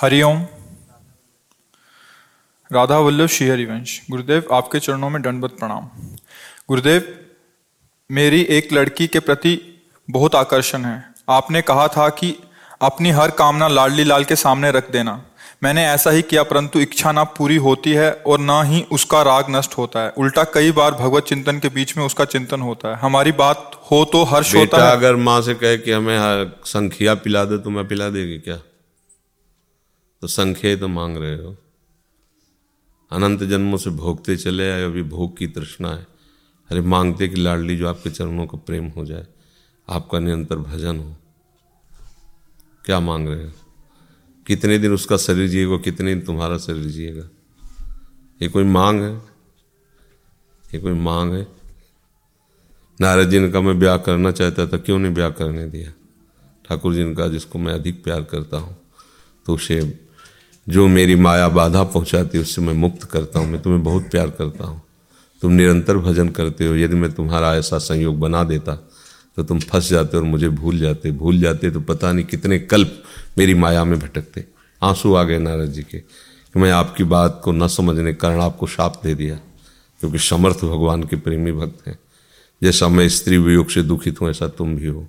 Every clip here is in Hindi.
हरिओम राधा वल्लभ श्री हरिवंश। गुरुदेव आपके चरणों में दंडवत प्रणाम। गुरुदेव मेरी एक लड़की के प्रति बहुत आकर्षण है। आपने कहा था कि अपनी हर कामना लाडली लाल के सामने रख देना। मैंने ऐसा ही किया परंतु इच्छा ना पूरी होती है और ना ही उसका राग नष्ट होता है। उल्टा कई बार भगवत चिंतन के बीच में उसका चिंतन होता है। हमारी बात हो तो हर्ष होता है। अगर माँ से कहे कि हमें संख्या पिला दे तो मैं पिला देगी क्या? तो संख्या तो मांग रहे हो। अनंत जन्मों से भोगते चले आए, अभी भोग की तृष्णा है। अरे मांगते कि लाडली, जो आपके चरणों को प्रेम हो जाए, आपका निरंतर भजन हो। क्या मांग रहे हो? कितने दिन उसका शरीर जिएगा, कितने दिन तुम्हारा शरीर जिएगा? ये कोई मांग है? ये कोई मांग है? नारद जी ने कहा, मैं ब्याह करना चाहता था, क्यों नहीं ब्याह करने दिया? ठाकुर जी ने कहा, जिसको मैं अधिक प्यार करता हूँ तो उसे जो मेरी माया बाधा पहुंचाती उससे मैं मुक्त करता हूँ। मैं तुम्हें बहुत प्यार करता हूँ। तुम निरंतर भजन करते हो। यदि मैं तुम्हारा ऐसा संयोग बना देता तो तुम फंस जाते और मुझे भूल जाते। भूल जाते तो पता नहीं कितने कल्प मेरी माया में भटकते। आँसू आ गए नारद जी के कि मैं आपकी बात को न समझने कारण आपको शाप दे दिया, क्योंकि समर्थ भगवान के प्रेमी भक्त हैं। जैसा मैं स्त्री वियोग से दुखित हूँ, ऐसा तुम भी हो।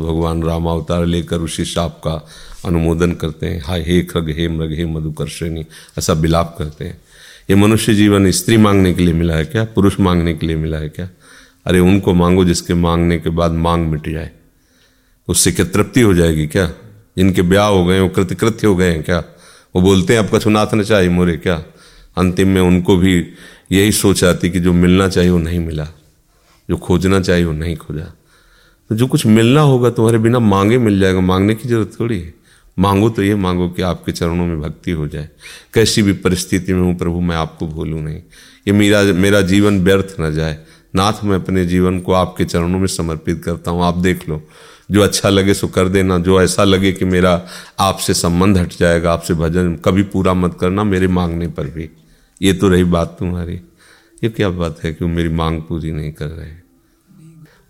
तो भगवान राम अवतार लेकर उसी शाप का अनुमोदन करते हैं। हाय, हे खग, हे मृग, हे मधुकर्षणी, ऐसा बिलाप करते हैं। ये मनुष्य जीवन स्त्री मांगने के लिए मिला है क्या? पुरुष मांगने के लिए मिला है क्या? अरे, उनको मांगो जिसके मांगने के बाद मांग मिट जाए। उससे क्या तृप्ति हो जाएगी क्या? जिनके ब्याह हो गए वो कृतकृत्य हो गए हैं क्या? वो बोलते हैं, अब कछुनाथ न चाहिए मोरे क्या? अंतिम में उनको भी यही सोच आती कि जो मिलना चाहिए वो नहीं मिला। जो खोजना चाहिए वो नहीं खोजा। तो जो कुछ मिलना होगा तुम्हारे बिना मांगे मिल जाएगा। मांगने की ज़रूरत थोड़ी है। मांगो तो ये मांगो कि आपके चरणों में भक्ति हो जाए। कैसी भी परिस्थिति में हूँ प्रभु, मैं आपको भूलूँ नहीं। ये मेरा मेरा जीवन व्यर्थ न जाए। नाथ मैं अपने जीवन को आपके चरणों में समर्पित करता हूँ। आप देख लो। जो अच्छा लगे सो कर देना। जो ऐसा लगे कि मेरा आपसे संबंध हट जाएगा, आपसे भजन कभी पूरा मत करना, मेरे मांगने पर भी। ये तो रही बात तुम्हारी। ये क्या बात है कि वो मेरी मांग पूरी नहीं कर रहे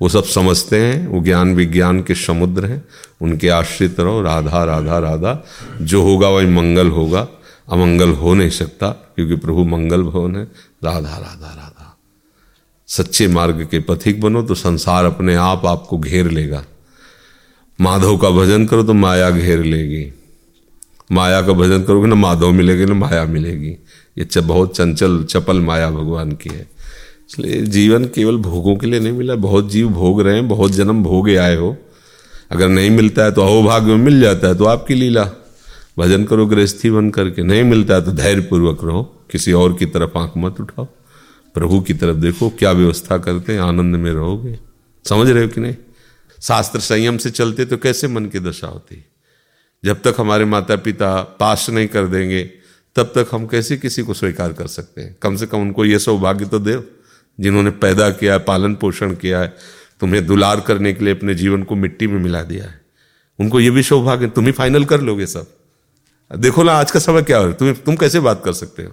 वो सब समझते हैं, वो ज्ञान विज्ञान के समुद्र हैं, उनके आश्रित रहो, राधा राधा राधा। जो होगा वही मंगल होगा, अमंगल हो नहीं सकता, क्योंकि प्रभु मंगल भवन है। राधा राधा राधा। सच्चे मार्ग के पथिक बनो तो संसार अपने आप आपको घेर लेगा। माधव का भजन करो तो माया घेर लेगी। माया का भजन करोगे ना माधव मिलेगी, ना माया मिलेगी। ये बहुत चंचल, चपल माया भगवान की है। इसलिए जीवन केवल भोगों के लिए नहीं मिला, बहुत जीव भोग रहे हैं, बहुत जन्म भोगे आए हो। अगर नहीं मिलता है तो अहोभाग्य में मिल जाता है तो आपकी लीला। भजन करो, गृहस्थी बन करके, नहीं मिलता है तो धैर्य पूर्वक रहो, किसी और की तरफ़ आँख मत उठाओ। प्रभु की तरफ़ देखो, क्या व्यवस्था करते हैं, आनंद में रहोगे। समझ रहे हो कि नहीं? शास्त्र संयम से चलते तो कैसे मन की दशा होती? जब तक हमारे माता पिता पास नहीं कर देंगे, तब तक हम कैसे किसी को स्वीकार कर सकते हैं? कम से कम उनको ये सौभाग्य तो दो। जिन्होंने पैदा किया है, पालन पोषण किया है, तुम्हें दुलार करने के लिए अपने जीवन को मिट्टी में मिला दिया है। उनको ये भी सौभाग्य, तुम ही फाइनल कर लोगे सब। देखो ना, आज का समय क्या हो रहा तुम तुम कैसे बात कर सकते हो?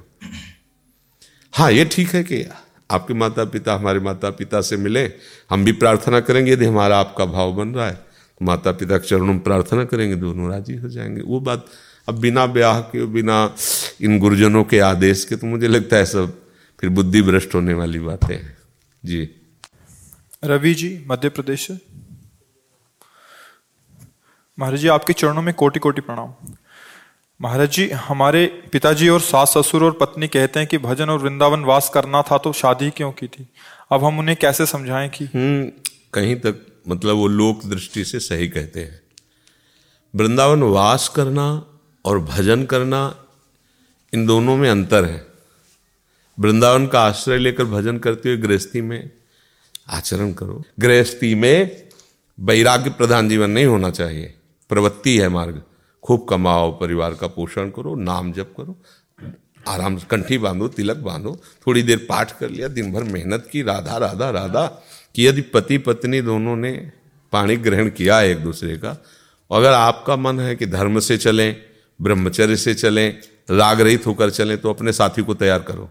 हाँ ये ठीक है कि आपके माता पिता हमारे माता पिता से मिले, हम भी प्रार्थना करेंगे, यदि हमारा आपका भाव बन रहा है तो माता पिता के चरणों में प्रार्थना करेंगे, दोनों राज़ी हो जाएँगे। वो बात अब बिना ब्याह के, बिना इन गुरुजनों के आदेश के तो मुझे लगता है सब फिर बुद्धि भ्रष्ट होने वाली बातें। हैं जी। रवि जी मध्य प्रदेश से। महाराज जी आपके चरणों में कोटि कोटि प्रणाम। महाराज जी हमारे पिताजी और सास ससुर और पत्नी कहते हैं कि भजन और वृंदावन वास करना था तो शादी क्यों की थी? अब हम उन्हें कैसे समझाएँ कि हम्म कहीं तक मतलब वो लोक दृष्टि से सही कहते हैं। वृंदावन वास करना और भजन करना इन दोनों में अंतर है। वृंदावन का आश्रय लेकर भजन करते हुए गृहस्थी में आचरण करो। गृहस्थी में वैराग्य प्रधान जीवन नहीं होना चाहिए। प्रवृत्ति है मार्ग। खूब कमाओ, परिवार का पोषण करो, नाम जप करो, आराम से कंठी बांधो, तिलक बांधो, थोड़ी देर पाठ कर लिया दिन भर मेहनत की, राधा राधा राधा, कि यदि पति, पत्नी दोनों ने पाणी ग्रहण किया एक दूसरे का अगर आपका मन है कि धर्म से चलें, ब्रह्मचर्य से चलें, राग रहित होकर चलें तो अपने साथी को तैयार करो।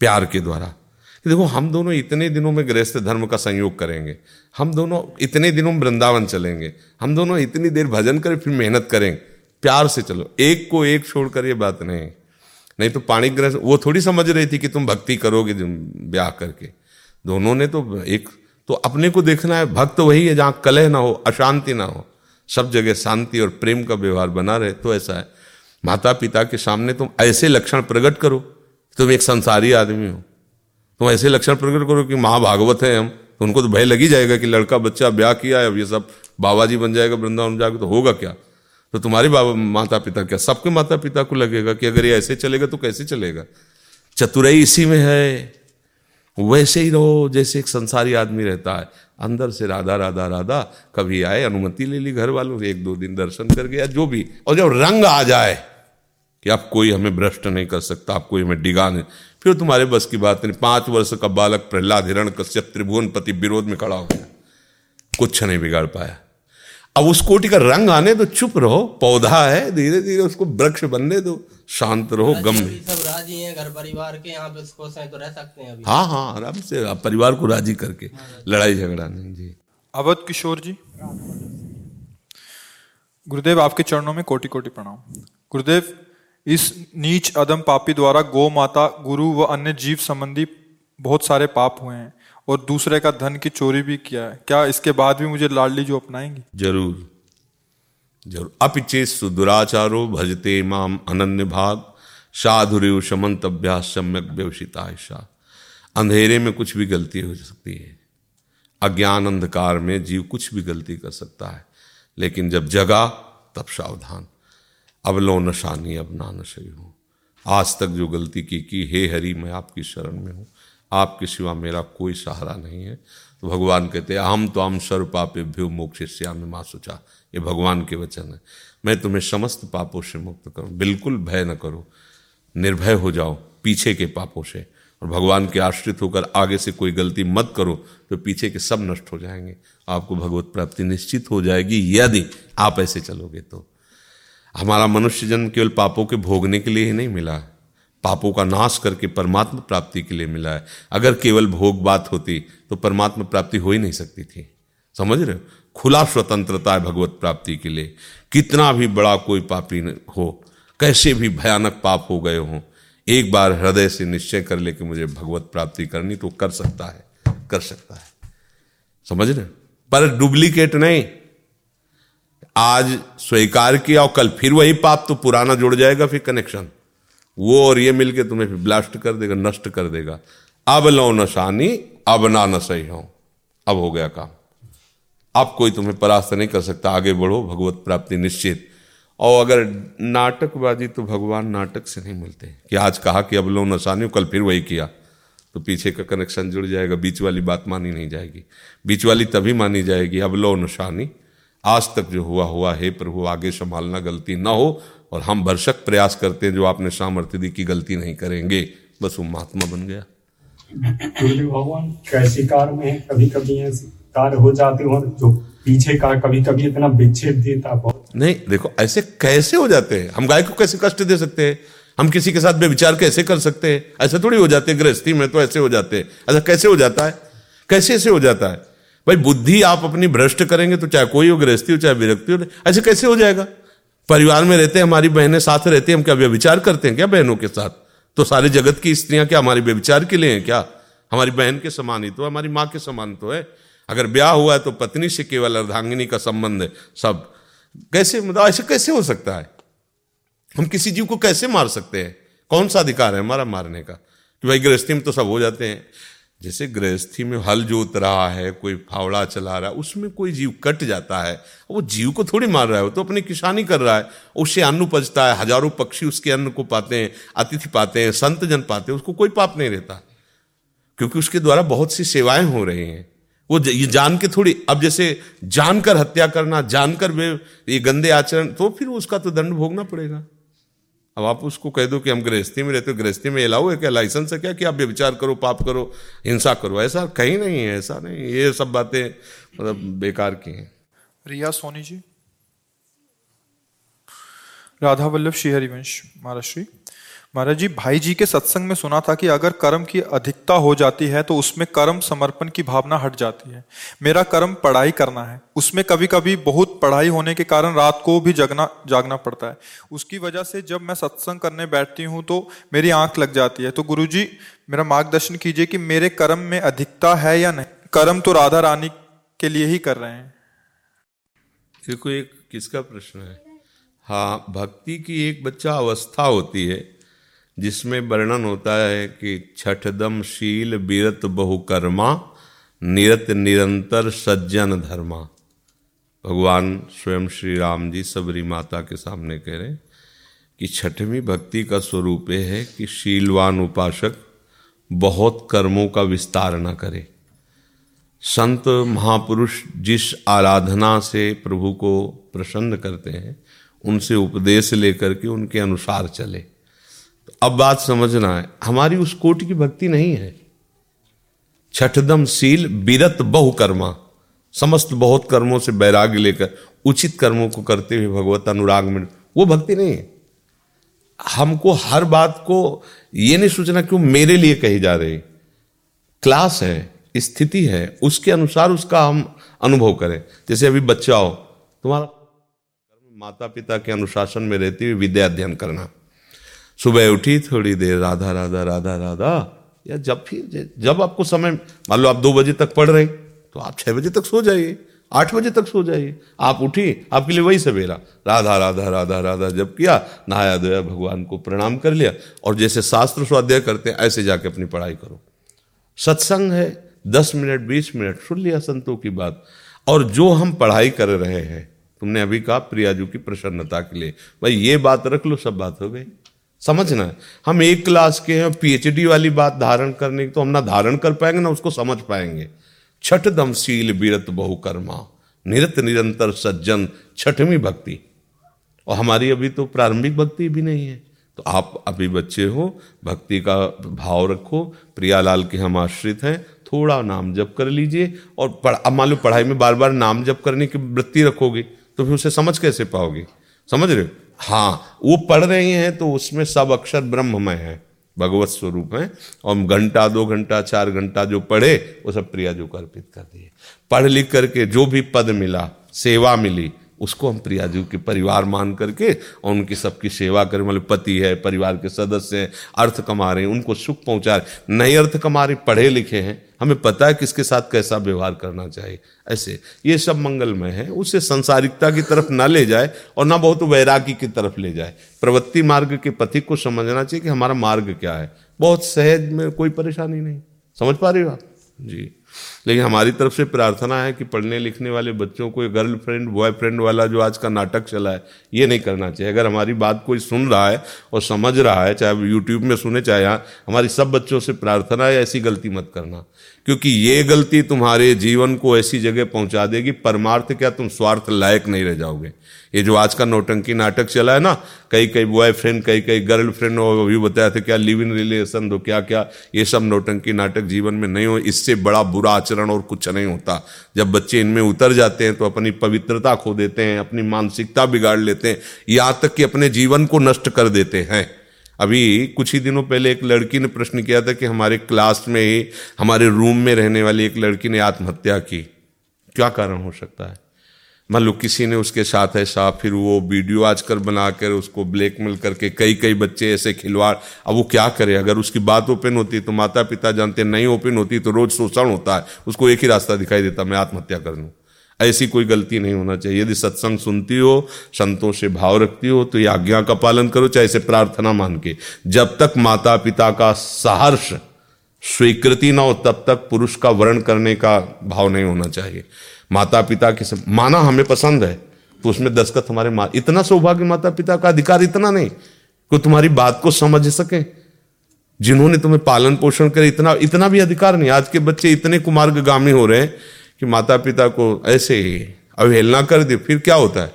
प्यार के द्वारा। कि देखो, हम दोनों इतने दिनों में गृहस्थ धर्म का संयोग करेंगे, हम दोनों इतने दिनों में वृंदावन चलेंगे, हम दोनों इतनी देर भजन करें, फिर मेहनत करें, प्यार से चलो। एक को एक छोड़कर ये बात नहीं। नहीं तो पाणी ग्रह वो थोड़ी समझ रही थी कि तुम भक्ति करोगे ब्याह करके। दोनों ने तो एक तो अपने को देखना है, भक्त वही है जहाँ कलह ना हो, अशांति ना हो। सब जगह शांति और प्रेम का व्यवहार बना रहे तो ऐसा है। माता पिता के सामने तुम ऐसे लक्षण प्रकट करो। तुम एक संसारी आदमी हो। तुम ऐसे लक्षण प्रकट करो कि महाभागवत है हम तो उनको तो भय लगी जाएगा कि लड़का, बच्चा ब्याह किया है, अब ये सब बाबा जी बन जाएगा, वृंदावन जाकर तो होगा क्या? तो तुम्हारे बाबा माता पिता क्या? सबके माता पिता को लगेगा कि अगर ये ऐसे चलेगा तो कैसे चलेगा? चतुराई इसी में है। वैसे ही रहो, जैसे एक संसारी आदमी रहता है। अंदर से राधा राधा राधा, कभी आए, अनुमति ले ली घर वालों से एक दो दिन दर्शन कर गया, जो भी। और जब रंग आ जाए कि अब कोई हमें भ्रष्ट नहीं कर सकता आप कोई हमें डिगा नहीं। फिर तुम्हारे बस की बात नहीं पाँच वर्ष का बालक प्रहलाद हिरण कश्यप त्रिभुवन पति विरोध में खड़ा हो गया। कुछ नहीं बिगाड़ पाया। अब उस कोटि का रंग आने तो चुप रहो पौधा है धीरे धीरे उसको वृक्ष बनने दो शांत रहो गम में सब राज़ी हैं घर परिवार के यहाँ पे खुश हैं तो रह सकते हैं अभी। हाँ हाँ आराम से आप परिवार को राज़ी करके लड़ाई झगड़ा नहीं जी। अवध किशोर जी। गुरुदेव आपके चरणों में कोटि कोटि प्रणाम। गुरुदेव इस नीच अदम पापी द्वारा गौ माता गुरु व अन्य जीव संबंधी बहुत सारे पाप हुए हैं और दूसरे का धन की चोरी भी किया है। क्या इसके बाद भी मुझे लाडली जो अपनाएँगे? ज़रूर ज़रूर। अपिचेत दुराचारो भजते माम अनन्य भाग, साधुरेव शमंतभ्यास सम्यक व्यवसिता अंधेरे में कुछ भी गलती हो सकती है। अज्ञान अंधकार में जीव कुछ भी गलती कर सकता है, लेकिन जब जगा, तब सावधान। अब लो नशानी अब ना नशे हूँ। आज तक जो गलती की की, हे हरि, मैं आपकी शरण में हूँ। आपके सिवा मेरा कोई सहारा नहीं है। तो भगवान कहते हैं हम तो हम सर्व पापे भ्यू मोक्ष श्याम माँ सोचा ये भगवान के वचन है। मैं तुम्हें समस्त पापों से मुक्त करूँ। बिल्कुल भय न करो। निर्भय हो जाओ पीछे के पापों से। और भगवान के आश्रित होकर आगे से कोई गलती मत करो तो पीछे के सब नष्ट हो जाएँगे। आपको भगवत प्राप्ति निश्चित हो जाएगी यदि आप ऐसे चलोगे तो। हमारा मनुष्य जन्म केवल पापों के भोगने के लिए ही नहीं मिला है। पापों का नाश करके परमात्मा प्राप्ति के लिए मिला है। अगर केवल भोग बात होती तो परमात्मा प्राप्ति हो ही नहीं सकती थी। समझ रहे खुला स्वतंत्रता है भगवत प्राप्ति के लिए। कितना भी बड़ा कोई पापी हो, कैसे भी भयानक पाप हो गए हों, एक बार हृदय से निश्चय कर ले कि मुझे भगवत प्राप्ति करनी तो कर सकता है, कर सकता है। समझ रहे पर डुप्लीकेट नहीं। आज स्वीकार किया और कल फिर वही पाप तो पुराना जुड़ जाएगा फिर कनेक्शन वो और ये मिलके तुम्हें फिर ब्लास्ट कर देगा, नष्ट कर देगा। अब लो नशानी अब ना न सही हो अब हो गया काम। अब कोई तुम्हें परास्त नहीं कर सकता। आगे बढ़ो, भगवत प्राप्ति निश्चित। और अगर नाटकबाजी तो भगवान नाटक से नहीं मिलते। कि आज कहा कि अब लो नशानी कल फिर वही किया। तो पीछे का कनेक्शन जुड़ जाएगा, बीच वाली बात मानी नहीं जाएगी। बीच वाली तभी मानी जाएगी, अब लो नशानी आज तक जो हुआ हुआ है प्रभु आगे संभालना गलती ना हो और हम भरसक प्रयास करते हैं जो आपने सामर्थ्य दी की गलती नहीं करेंगे। बस वो महात्मा बन गया। भगवान कैसी कार में कभी कभी ऐसी कार हो जाती हो जो पीछे का कभी कभी इतना विच्छेद देता बहुत नहीं देखो ऐसे कैसे हो जाते हैं? हम गाय को कैसे कष्ट दे सकते हैं? हम किसी के साथ बेविचार कैसे कर सकते हैं? ऐसे थोड़ी हो जाते हैं गृहस्थी में तो ऐसे हो जाते हैं। ऐसा कैसे हो जाता है? कैसे ऐसे हो जाता है? भाई बुद्धि आप अपनी भ्रष्ट करेंगे तो चाहे कोई हो, गृहस्थी हो, चाहे विरक्ति हो, ऐसे कैसे हो जाएगा? परिवार में रहते हैं, हमारी बहनें साथ रहती हैं, हम क्या व्यविचार करते हैं क्या बहनों के साथ? तो सारे जगत की स्त्रियाँ क्या हमारे व्यविचार के लिए हैं क्या? हमारी बहन के समान ही तो है, हमारी माँ के समान तो है। अगर ब्याह हुआ है तो पत्नी से केवल अर्धांगिनी का संबंध है, सब। कैसे मतलब ऐसे कैसे हो सकता है? हम किसी जीव को कैसे मार सकते हैं? कौन सा अधिकार है हमारा मारने का? कि भाई गृहस्थी में तो सब हो जाते हैं। जैसे गृहस्थी में हल जोत रहा है, कोई फावड़ा चला रहा है, उसमें कोई जीव कट जाता है, वो जीव को थोड़ी मार रहा है, वो तो अपनी किसानी कर रहा है उससे अन्न उपजता है, हज़ारों पक्षी उसके अन्न को पाते हैं, अतिथि पाते हैं संत जन पाते हैं, उसको कोई पाप नहीं रहता, क्योंकि उसके द्वारा बहुत सी सेवाएँ हो रही हैं। वो ये जान के थोड़ी, अब जैसे जानकर हत्या करना, जानकर वे, ये गंदे आचरण तो फिर उसका तो दंड भोगना पड़ेगा। अब आप उसको कह दो कि हम गृहस्थी में रहते हो, गृहस्थी में अलाउ है क्या? लाइसेंस है क्या कि आप व्यविचार करो, पाप करो, हिंसा करो? ऐसा कहीं नहीं है, ऐसा नहीं ये सब बातें मतलब बेकार की हैं। रिया सोनी जी। राधा वल्लभ श्री हरिवंश महाराष्ट्री महाराज जी, भाई जी के सत्संग में सुना था कि अगर कर्म की अधिकता हो जाती है तो उसमें कर्म समर्पण की भावना हट जाती है। मेरा कर्म पढ़ाई करना है। उसमें कभी कभी बहुत पढ़ाई होने के कारण रात को भी जगना, जागना पड़ता है। उसकी वजह से जब मैं सत्संग करने बैठती हूँ तो मेरी आँख लग जाती है। तो गुरु जी मेरा मार्गदर्शन कीजिए कि मेरे कर्म में अधिकता है या नहीं। कर्म तो राधा रानी के लिए ही कर रहे हैं। देखो, एक किसका प्रश्न है? हाँ भक्ति की एक बच्चा अवस्था होती है जिसमें वर्णन होता है कि छठदम शील बीरत बहुकर्मा, निरत निरंतर सज्जन धर्मा। भगवान स्वयं श्री राम जी सबरी माता के सामने कह रहे कि छठवीं भक्ति का स्वरूप यह है कि शीलवान उपासक बहुत कर्मों का विस्तार न करे। संत महापुरुष जिस आराधना से प्रभु को प्रसन्न करते हैं, उनसे उपदेश लेकर के उनके अनुसार चले। अब बात समझना है, हमारी उस कोट की भक्ति नहीं है। छठदम सील, बीरत बहु कर्मा। समस्त बहुत कर्मों से बैराग्य लेकर, उचित कर्मों को करते हुए भगवत अनुराग में वो भक्ति नहीं है। हमको हर बात को ये नहीं सोचना क्यों मेरे लिए कही जा रही। क्लास है, स्थिति है, उसके अनुसार उसका हम अनुभव करें। जैसे अभी बच्चा हो, तुम्हारा माता पिता के अनुशासन में रहते हुए विद्या अध्ययन करना। सुबह उठी थोड़ी देर, राधा राधा राधा राधा, या जब फिर जब आपको समय, मान लो आप दो बजे तक पढ़ रहे तो आप छह बजे तक सो जाइए, आठ बजे तक सो जाइए। आप उठी, आपके लिए वही सवेरा। राधा राधा राधा राधा जब किया, नहाया धोया, भगवान को प्रणाम कर लिया, और जैसे शास्त्र स्वाध्याय करते हैं, ऐसे जाके अपनी पढ़ाई करो। सत्संग है, दस मिनट, बीस मिनट, सुन लिया संतों की बात। और जो हम पढ़ाई कर रहे हैं, तुमने अभी कहा प्रियाजू की प्रसन्नता के लिए। भाई, ये बात रख लो, सब बात हो गई। समझना हम एक क्लास के हैं पीएचडी वाली बात धारण करने की तो हम ना धारण कर पाएँगे, ना उसको समझ पाएँगे। छठ दमशील बीरत बहुकर्मा, निरत निरंतर सज्जन, छठवीं भक्ति। और हमारी अभी तो प्रारंभिक भक्ति भी नहीं है। तो आप अभी बच्चे हो, भक्ति का भाव रखो, प्रियालाल के हम आश्रित हैं, थोड़ा नाम जप कर लीजिए। और पढ़ मान लो पढ़ाई में बार बार नाम जप करने की वृत्ति रखोगे तो फिर उसे समझ कैसे पाओगे? समझ रहे हो? हाँ वो पढ़ रहे हैं तो उसमें सब अक्षर ब्रह्ममय है, भगवत स्वरूप में और घंटा, दो घंटा, चार घंटा जो पढ़े, वो सब प्रिया जो अर्पित कर दिए। पढ़ लिख करके जो भी पद मिला, सेवा मिली उसको हम प्रियाजू के परिवार मान करके और उनकी सबकी सेवा करें। मतलब पति है, परिवार के सदस्य हैं, अर्थ कमा रहे हैं, उनको सुख पहुँचा रहे नए अर्थ कमा रहे, पढ़े लिखे हैं। हमें पता है किसके साथ कैसा व्यवहार करना चाहिए। ऐसे, ये सब मंगलमय है। उसे संसारिकता की तरफ़ ना ले जाए और ना बहुत वैरागी की तरफ़ ले जाए। प्रवृत्ति मार्ग के पथिक को समझना चाहिए कि हमारा मार्ग क्या है। बहुत सहज में कोई परेशानी नहीं। समझ पा रहे हो आप? जी। लेकिन हमारी तरफ़ से प्रार्थना है कि पढ़ने लिखने वाले बच्चों को गर्लफ्रेंड, बॉयफ्रेंड वाला जो आज का नाटक चला है, ये नहीं करना चाहिए। अगर हमारी बात कोई सुन रहा है और समझ रहा है, चाहे यूट्यूब में सुने, चाहे यहाँ, हमारी सब बच्चों से प्रार्थना है, ऐसी गलती मत करना। क्योंकि ये गलती तुम्हारे जीवन को ऐसी जगह पहुँचा देगी, परमार्थ क्या तुम स्वार्थ लायक नहीं रह जाओगे। ये जो आज का नोटंकी नाटक चला है ना कई कई बॉयफ्रेंड कई कई गर्लफ्रेंड हो अभी बताया था, क्या लिव इन रिलेशन दो क्या क्या ये सब नोटंकी नाटक जीवन में नहीं हो, इससे बड़ा बुरा आचरण और कुछ नहीं होता। जब बच्चे इनमें उतर जाते हैं तो अपनी पवित्रता खो देते हैं, अपनी मानसिकता बिगाड़ लेते हैं यहाँ तक कि अपने जीवन को नष्ट कर देते हैं। अभी कुछ ही दिनों पहले एक लड़की ने प्रश्न किया था कि हमारे क्लास में ही, हमारे रूम में रहने वाली एक लड़की ने आत्महत्या की। क्या कारण हो सकता है? मान लो किसी ने उसके साथ ऐसा फिर वो वीडियो आजकल बनाकर उसको ब्लैकमेल करके कई कई बच्चे ऐसे खिलवाड़, अब वो क्या करे? अगर उसकी बात ओपन होती तो माता पिता जानते, नहीं ओपन होती तो रोज शोषण होता है। उसको एक ही रास्ता दिखाई देता, मैं आत्महत्या कर लूँ। ऐसी कोई गलती नहीं होना चाहिए। यदि सत्संग सुनती हो, संतों से भाव रखती हो तो ये आज्ञा का पालन करो, चाहे इसे प्रार्थना मान के। जब तक माता पिता का सहर्ष स्वीकृति ना हो, तब तक पुरुष का वर्ण करने का भाव नहीं होना चाहिए। माता पिता के माना हमें पसंद है तो उसमें दस्खत हमारे माँ, इतना सौभाग्य माता पिता का अधिकार इतना नहीं कि तुम्हारी बात को समझ सके। जिन्होंने तुम्हें पालन पोषण करे, इतना इतना भी अधिकार नहीं। आज के बच्चे इतने कुमार्गामी हो रहे हैं कि माता पिता को ऐसे अवहेलना कर दे, फिर क्या होता है?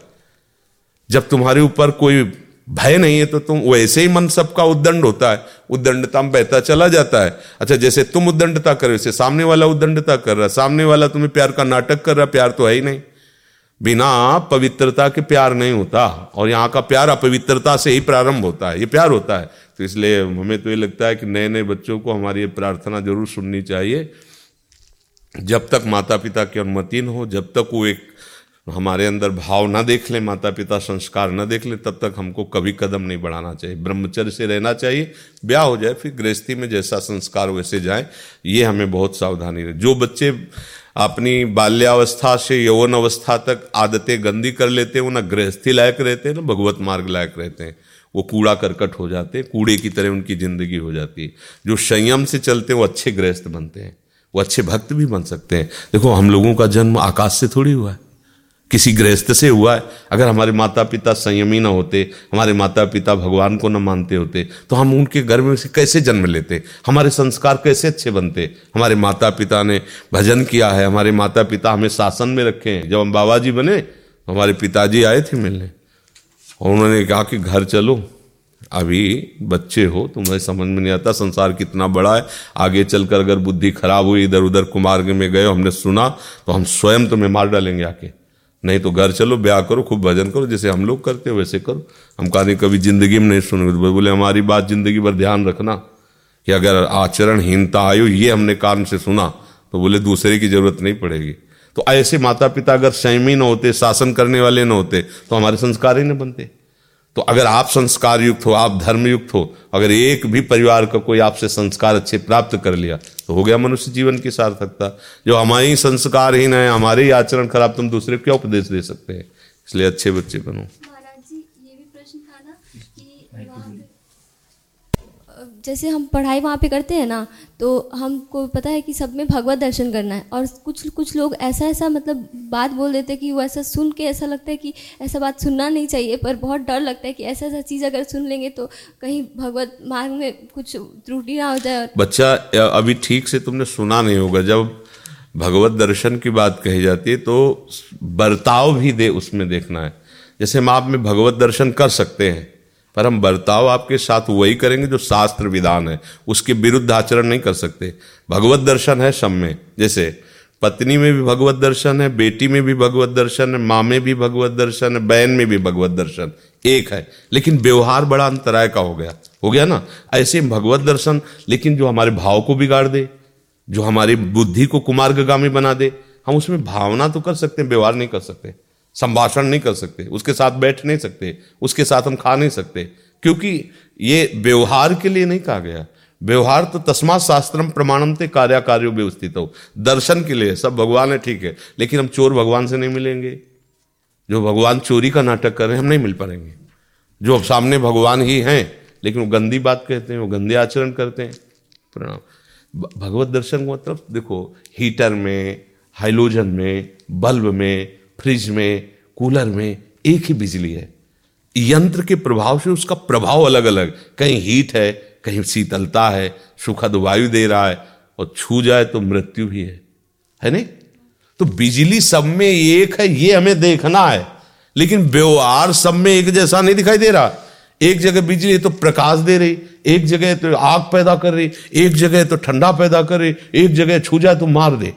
जब तुम्हारे ऊपर कोई भय नहीं है तो तुम, वैसे ही मन सबका उद्दंड होता है। उद्दंडता में बहता चला जाता है। अच्छा जैसे तुम उद्दंडता कर वैसे सामने वाला उद्दंडता कर रहा सामने वाला तुम्हें प्यार का नाटक कर रहा प्यार तो है ही नहीं। बिना पवित्रता के प्यार नहीं होता, और यहाँ का प्यार अपवित्रता से ही प्रारंभ होता है, ये प्यार होता है। तो इसलिए हमें तो ये लगता है कि नए नए बच्चों को हमारी ये प्रार्थना ज़रूर सुननी चाहिए। जब तक माता पिता की अनुमति न हो, जब तक वो एक हमारे अंदर भाव ना देख ले माता पिता संस्कार ना देख ले, तब तक हमको कभी कदम नहीं बढ़ाना चाहिए। ब्रह्मचर्य से रहना चाहिए, ब्याह हो जाए, फिर गृहस्थी में जैसा संस्कार वैसे जाए, ये हमें बहुत सावधानी रहे। जो बच्चे अपनी बाल्यावस्था से यौवन अवस्था तक आदतें गंदी कर लेते हैं, वो ना गृहस्थी लायक रहते हैं, ना भगवत मार्ग लायक रहते हैं। वो कूड़ा करकट हो जाते हैं, कूड़े की तरह उनकी ज़िंदगी हो जाती है। जो संयम से चलते हैं, वो अच्छे गृहस्थ बनते हैं, वो अच्छे भक्त भी बन सकते हैं। देखो, हम लोगों का जन्म आकाश से थोड़ी हुआ है। किसी गृहस्थ से हुआ है, अगर हमारे माता पिता संयमी ना होते, हमारे माता पिता भगवान को न मानते होते तो हम उनके घर में से कैसे जन्म लेते? हमारे संस्कार कैसे अच्छे बनते? हमारे माता पिता ने भजन किया है, हमारे माता पिता हमें शासन में रखे हैं। जब हम बाबा जी बने, हमारे पिताजी आए थे मिलने, और उन्होंने कहा कि घर चलो, अभी बच्चे हो, तुम्हें समझ में नहीं आता संसार कितना बड़ा है। आगे चलकर अगर बुद्धि खराब हुई इधर उधर कुमार्ग में गए, हमने सुना तो हम स्वयं तुम्हें मार डालेंगे आके। नहीं तो घर चलो, ब्याह करो, खूब भजन करो, जैसे हम लोग करते हो, वैसे करो। हम कहा कभी ज़िंदगी में नहीं सुनोगे तो बोले हमारी बात ज़िंदगी भर ध्यान रखना। कि अगर आचरणहीनता आयो, ये हमने कान से सुना तो बोले, दूसरे की ज़रूरत नहीं पड़ेगी। तो ऐसे माता पिता अगर संयमी न होते, शासन करने वाले न होते तो हमारे संस्कार ही न बनते। तो अगर आप संस्कार युक्त हो, आप धर्म युक्त हो, अगर एक भी परिवार का कोई आपसे संस्कार अच्छे प्राप्त कर लिया तो हो गया मनुष्य जीवन की सार्थकता। जो हमारे ही संस्कारहीन है, हमारे ही आचरण खराब तुम दूसरे को क्या उपदेश दे सकते हैं? इसलिए अच्छे बच्चे बनो महाराज जी ये भी प्रश्न था ना कि वहाँ पे अ, जैसे हम पढ़ाई वहाँ पे करते हैं ना तो हमको पता है कि सब में भगवत दर्शन करना है। और कुछ कुछ लोग ऐसा ऐसा मतलब बात बोल देते हैं कि वो ऐसा सुन के ऐसा लगता है कि ऐसा बात सुनना नहीं चाहिए, पर बहुत डर लगता है कि ऐसा ऐसा चीज़ अगर सुन लेंगे तो कहीं भगवत मार्ग में कुछ त्रुटि ना हो जाए बच्चा अभी ठीक से तुमने सुना नहीं होगा, जब भगवत दर्शन की बात कही जाती है तो बर्ताव भी दे, उसमें देखना है। जैसे हम आप में भगवत दर्शन कर सकते हैं पर हम बर्ताव आपके साथ वही करेंगे जो शास्त्र विधान है। उसके विरुद्ध आचरण नहीं कर सकते। भगवत दर्शन है सब में। जैसे, पत्नी में भी भगवत दर्शन है, बेटी में भी भगवत दर्शन है, माँ में भी भगवत दर्शन है, बहन में भी भगवत दर्शन। एक है। लेकिन व्यवहार बड़ा अंतराय का हो गया। हो गया ना? ऐसे भगवत दर्शन, लेकिन जो हमारे भाव को बिगाड़ दे, जो हमारी बुद्धि को कुमार्गामी बना दे, हम उसमें भावना तो कर सकते हैं, व्यवहार नहीं कर सकते। संभाषण नहीं कर सकते, उसके साथ बैठ नहीं सकते, उसके साथ हम खा नहीं सकते। क्योंकि ये व्यवहार के लिए नहीं कहा गया। व्यवहार तो तस्मा शास्त्रम प्रमाणम ते कार्य कार्यो व्यवस्थित। हो दर्शन के लिए सब भगवान है, ठीक है, लेकिन हम चोर भगवान से नहीं मिलेंगे। जो भगवान चोरी का नाटक कर रहे हैं, हम नहीं मिल पाएँगे। जो अब सामने भगवान ही हैं, लेकिन वो गंदी बात कहते हैं, वो गंदे आचरण करते हैं। प्रणाम। भगवत दर्शन का मतलब देखो, हीटर में, हाइलोजन में, बल्ब में फ्रिज में, कूलर में एक ही बिजली है। यंत्र के प्रभाव से उसका प्रभाव अलग अलग कहीं हीट है, कहीं शीतलता है, सुखद वायु दे रहा है, और छू जाए तो मृत्यु भी है। है नहीं? तो बिजली सब में एक है, ये हमें देखना है। लेकिन व्यवहार सब में एक जैसा नहीं दिखाई दे रहा। एक जगह बिजली तो प्रकाश दे रही, एक जगह तो आग पैदा कर रही, एक जगह तो ठंडा पैदा कर रही, एक जगह छू जाए तो मार दे।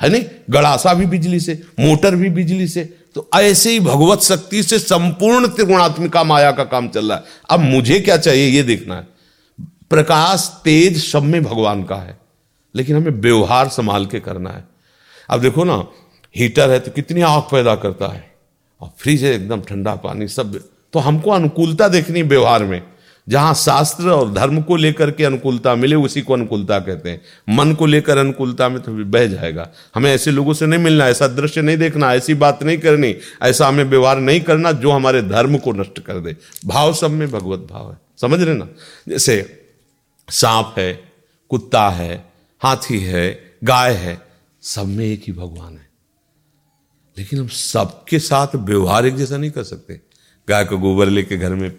है नहीं? गड़ासा भी बिजली से, मोटर भी बिजली से। तो ऐसे ही भगवत शक्ति से संपूर्ण त्रिगुणात्मिका माया का काम चल रहा है। अब मुझे क्या चाहिए ये देखना है। प्रकाश, तेज सब में भगवान का है, लेकिन हमें व्यवहार संभाल के करना है। अब देखो ना, हीटर है तो कितनी आग पैदा करता है। और फ्रिज है एकदम ठंडा पानी, सब। तो हमको अनुकूलता देखनी व्यवहार में। जहाँ शास्त्र और धर्म को लेकर के अनुकूलता मिले, उसी को अनुकूलता कहते हैं। मन को लेकर अनुकूलता में तो बह जाएगा। हमें ऐसे लोगों से नहीं मिलना, ऐसा दृश्य नहीं देखना, ऐसी बात नहीं करनी, ऐसा हमें व्यवहार नहीं करना जो हमारे धर्म को नष्ट कर दे। भाव सब में भगवत भाव है। समझ रहे ना? जैसे सांप है, कुत्ता है, हाथी है, गाय है, सब में एक ही भगवान है। लेकिन हम सबके साथ व्यवहार एक जैसा नहीं कर सकते। गाय का गोबर लेके घर में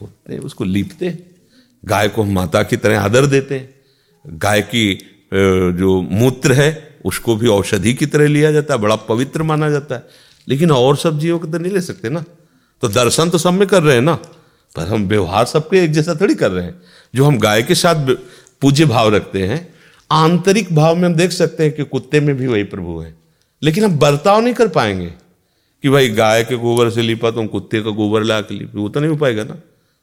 पोतते उसको लीपते। गाय को हम माता की तरह आदर देते। गाय की जो मूत्र है, उसको भी औषधि की तरह लिया जाता है, बड़ा पवित्र माना जाता है। लेकिन और सब जीवों को तो नहीं ले सकते ना। तो दर्शन तो सब में कर रहे हैं ना, पर हम व्यवहार सबके एक जैसा थोड़ी कर रहे हैं। जो हम गाय के साथ पूज्य भाव रखते हैं, आंतरिक भाव में हम देख सकते हैं कि कुत्ते में भी वही प्रभु है। लेकिन हम बर्ताव नहीं कर पाएँगे कि भाई गाय के गोबर से लिपा तुम कुत्ते का गोबर ला के लिपी, वो तो नहीं हो पाएगा ना।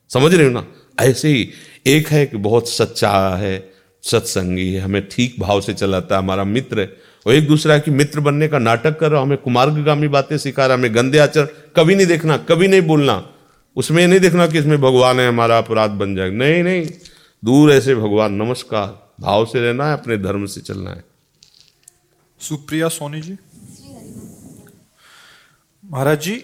समझ रहे हो ना? ऐसे ही एक है कि बहुत सच्चा है सत्संगी है हमें ठीक भाव से चलाता है हमारा मित्र है। और एक दूसरा कि मित्र बनने का नाटक कर रहा हमें कुमार्गामी बातें सिखा रहा हमें गंदे आचरण कभी नहीं देखना कभी नहीं बोलना। उसमें नहीं देखना कि इसमें भगवान है हमारा अपराध बन जाएगा। नहीं नहीं। दूर ऐसे भगवान नमस्कार। भाव से रहना है अपने धर्म से चलना है। सुप्रिया सोनी जी। महाराज जी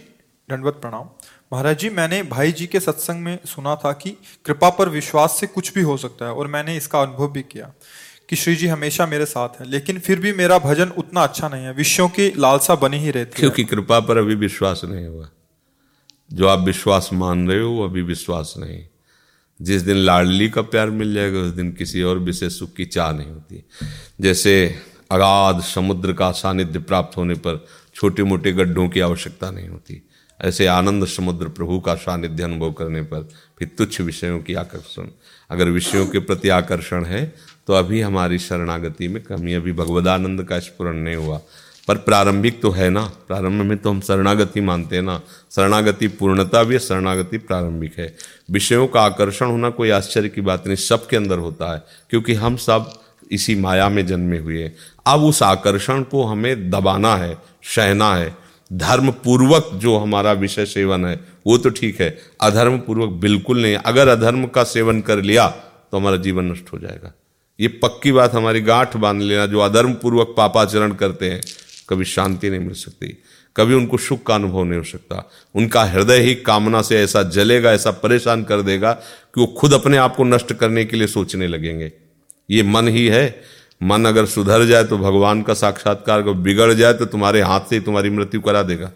दंडवत प्रणाम। महाराज जी, मैंने भाई जी के सत्संग में सुना था कि कृपा पर विश्वास से कुछ भी हो सकता है और मैंने इसका अनुभव भी किया कि श्री जी हमेशा मेरे साथ है, लेकिन फिर भी मेरा भजन उतना अच्छा नहीं है। विषयों की लालसा बनी ही रहती है। क्योंकि कृपा पर अभी विश्वास नहीं हुआ। जो आप विश्वास मान रहे हो अभी विश्वास नहीं। जिस दिन लाडली का प्यार मिल जाएगा, उस दिन किसी और विशेष सुख की चाह नहीं होती। जैसे अगाध समुद्र का सानिध्य प्राप्त होने पर छोटे मोटे गड्ढों की आवश्यकता नहीं होती। ऐसे आनंद समुद्र प्रभु का सानिध्य अनुभव करने पर फिर तुच्छ विषयों की आकर्षण। अगर विषयों के प्रति आकर्षण है तो अभी हमारी शरणागति में कमी। अभी भगवदानंद का स्फुरन नहीं हुआ। पर प्रारंभिक तो है ना। प्रारंभ में तो हम शरणागति मानते हैं ना। शरणागति पूर्णता भी शरणागति प्रारंभिक है। विषयों का आकर्षण होना कोई आश्चर्य की बात नहीं। सबके अंदर होता है, क्योंकि हम सब इसी माया में जन्मे हुए हैं। अब उस आकर्षण को हमें दबाना है, सहना है। धर्म पूर्वक जो हमारा विषय सेवन है, वो तो ठीक है। अधर्म पूर्वक बिल्कुल नहीं। अगर अधर्म का सेवन कर लिया तो हमारा जीवन नष्ट हो जाएगा। ये पक्की बात हमारी गांठ बाँध लेना, जो अधर्म पूर्वक पापाचरण करते हैं, कभी शांति नहीं मिल सकती। कभी उनको सुख का अनुभव नहीं हो सकता। उनका हृदय ही कामना से ऐसा जलेगा, ऐसा परेशान कर देगा कि वो खुद अपने आप को नष्ट करने के लिए सोचने लगेंगे। ये मन ही है। मन अगर सुधर जाए तो भगवान का साक्षात्कार अगर बिगड़ जाए तो तुम्हारे हाथ से ही तुम्हारी मृत्यु करा देगा।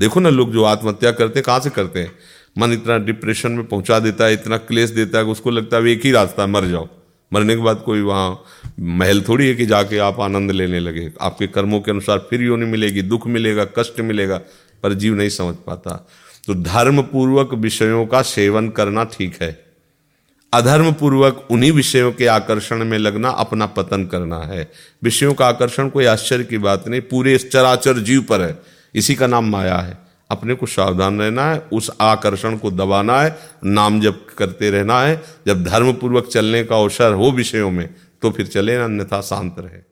देखो ना लोग जो आत्महत्या करते हैं, कहाँ से करते हैं? मन इतना डिप्रेशन में पहुँचा देता है, इतना क्लेश देता है कि उसको लगता है एक ही रास्ता, मर जाओ। मरने के बाद कोई वहाँ महल थोड़ी है कि जाके आप आनंद लेने लगे। आपके कर्मों के अनुसार फिर योनि मिलेगी, दुख मिलेगा, कष्ट मिलेगा, पर जीव नहीं समझ पाता। तो धर्म पूर्वक विषयों का सेवन करना ठीक है। अधर्म पूर्वक उन्हीं विषयों के आकर्षण में लगना, अपना पतन करना है। विषयों का आकर्षण कोई आश्चर्य की बात नहीं, पूरे चराचर जीव पर है। इसी का नाम माया है। अपने को सावधान रहना है, उस आकर्षण को दबाना है, नाम जब करते रहना है। जब धर्म पूर्वक चलने का अवसर हो विषयों में तो फिर चले, अन्यथा शांत रहे।